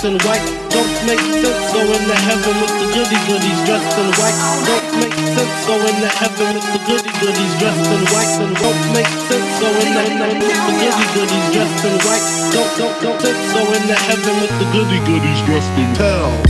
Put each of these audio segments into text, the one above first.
Dressed in white. Don't make sense going to heaven with the goody goodies dressed in white. Don't make sense going to heaven with the goody goodies dressed in white. And don't make sense going to heaven with the goody goodies dressed in white. Don't don't don't sense going to heaven with the goody goodies dressed in hell. white.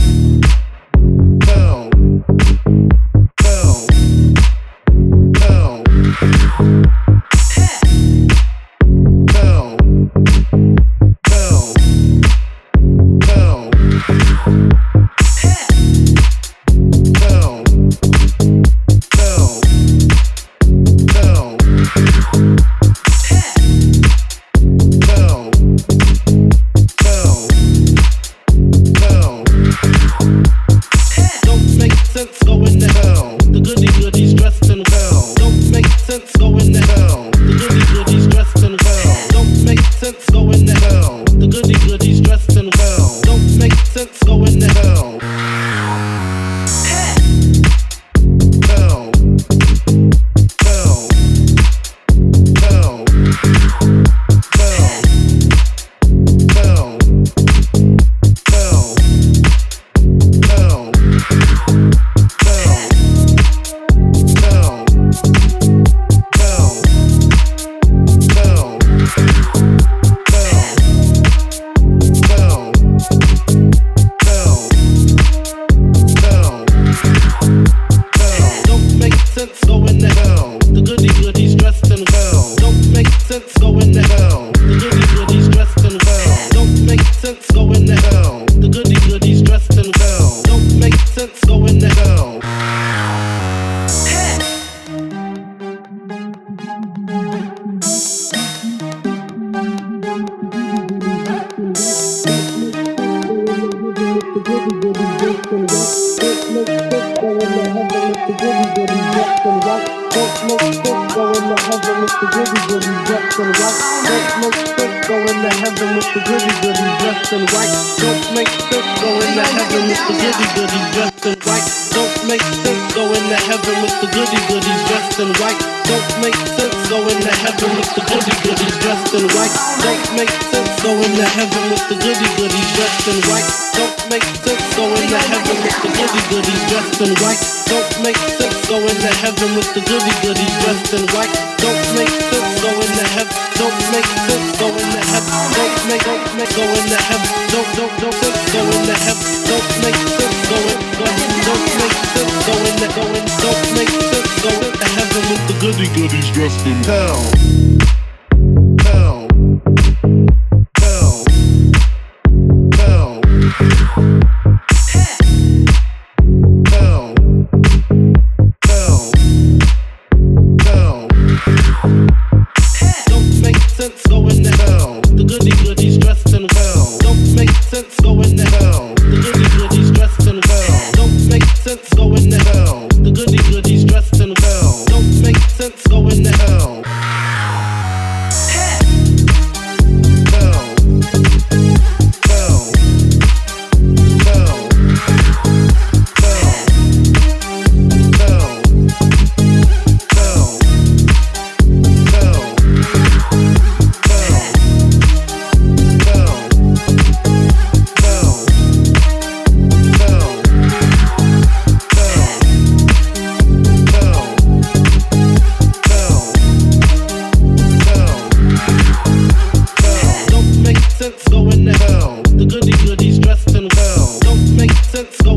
Can't make sense in the heaven with the goody goodies dressed in white.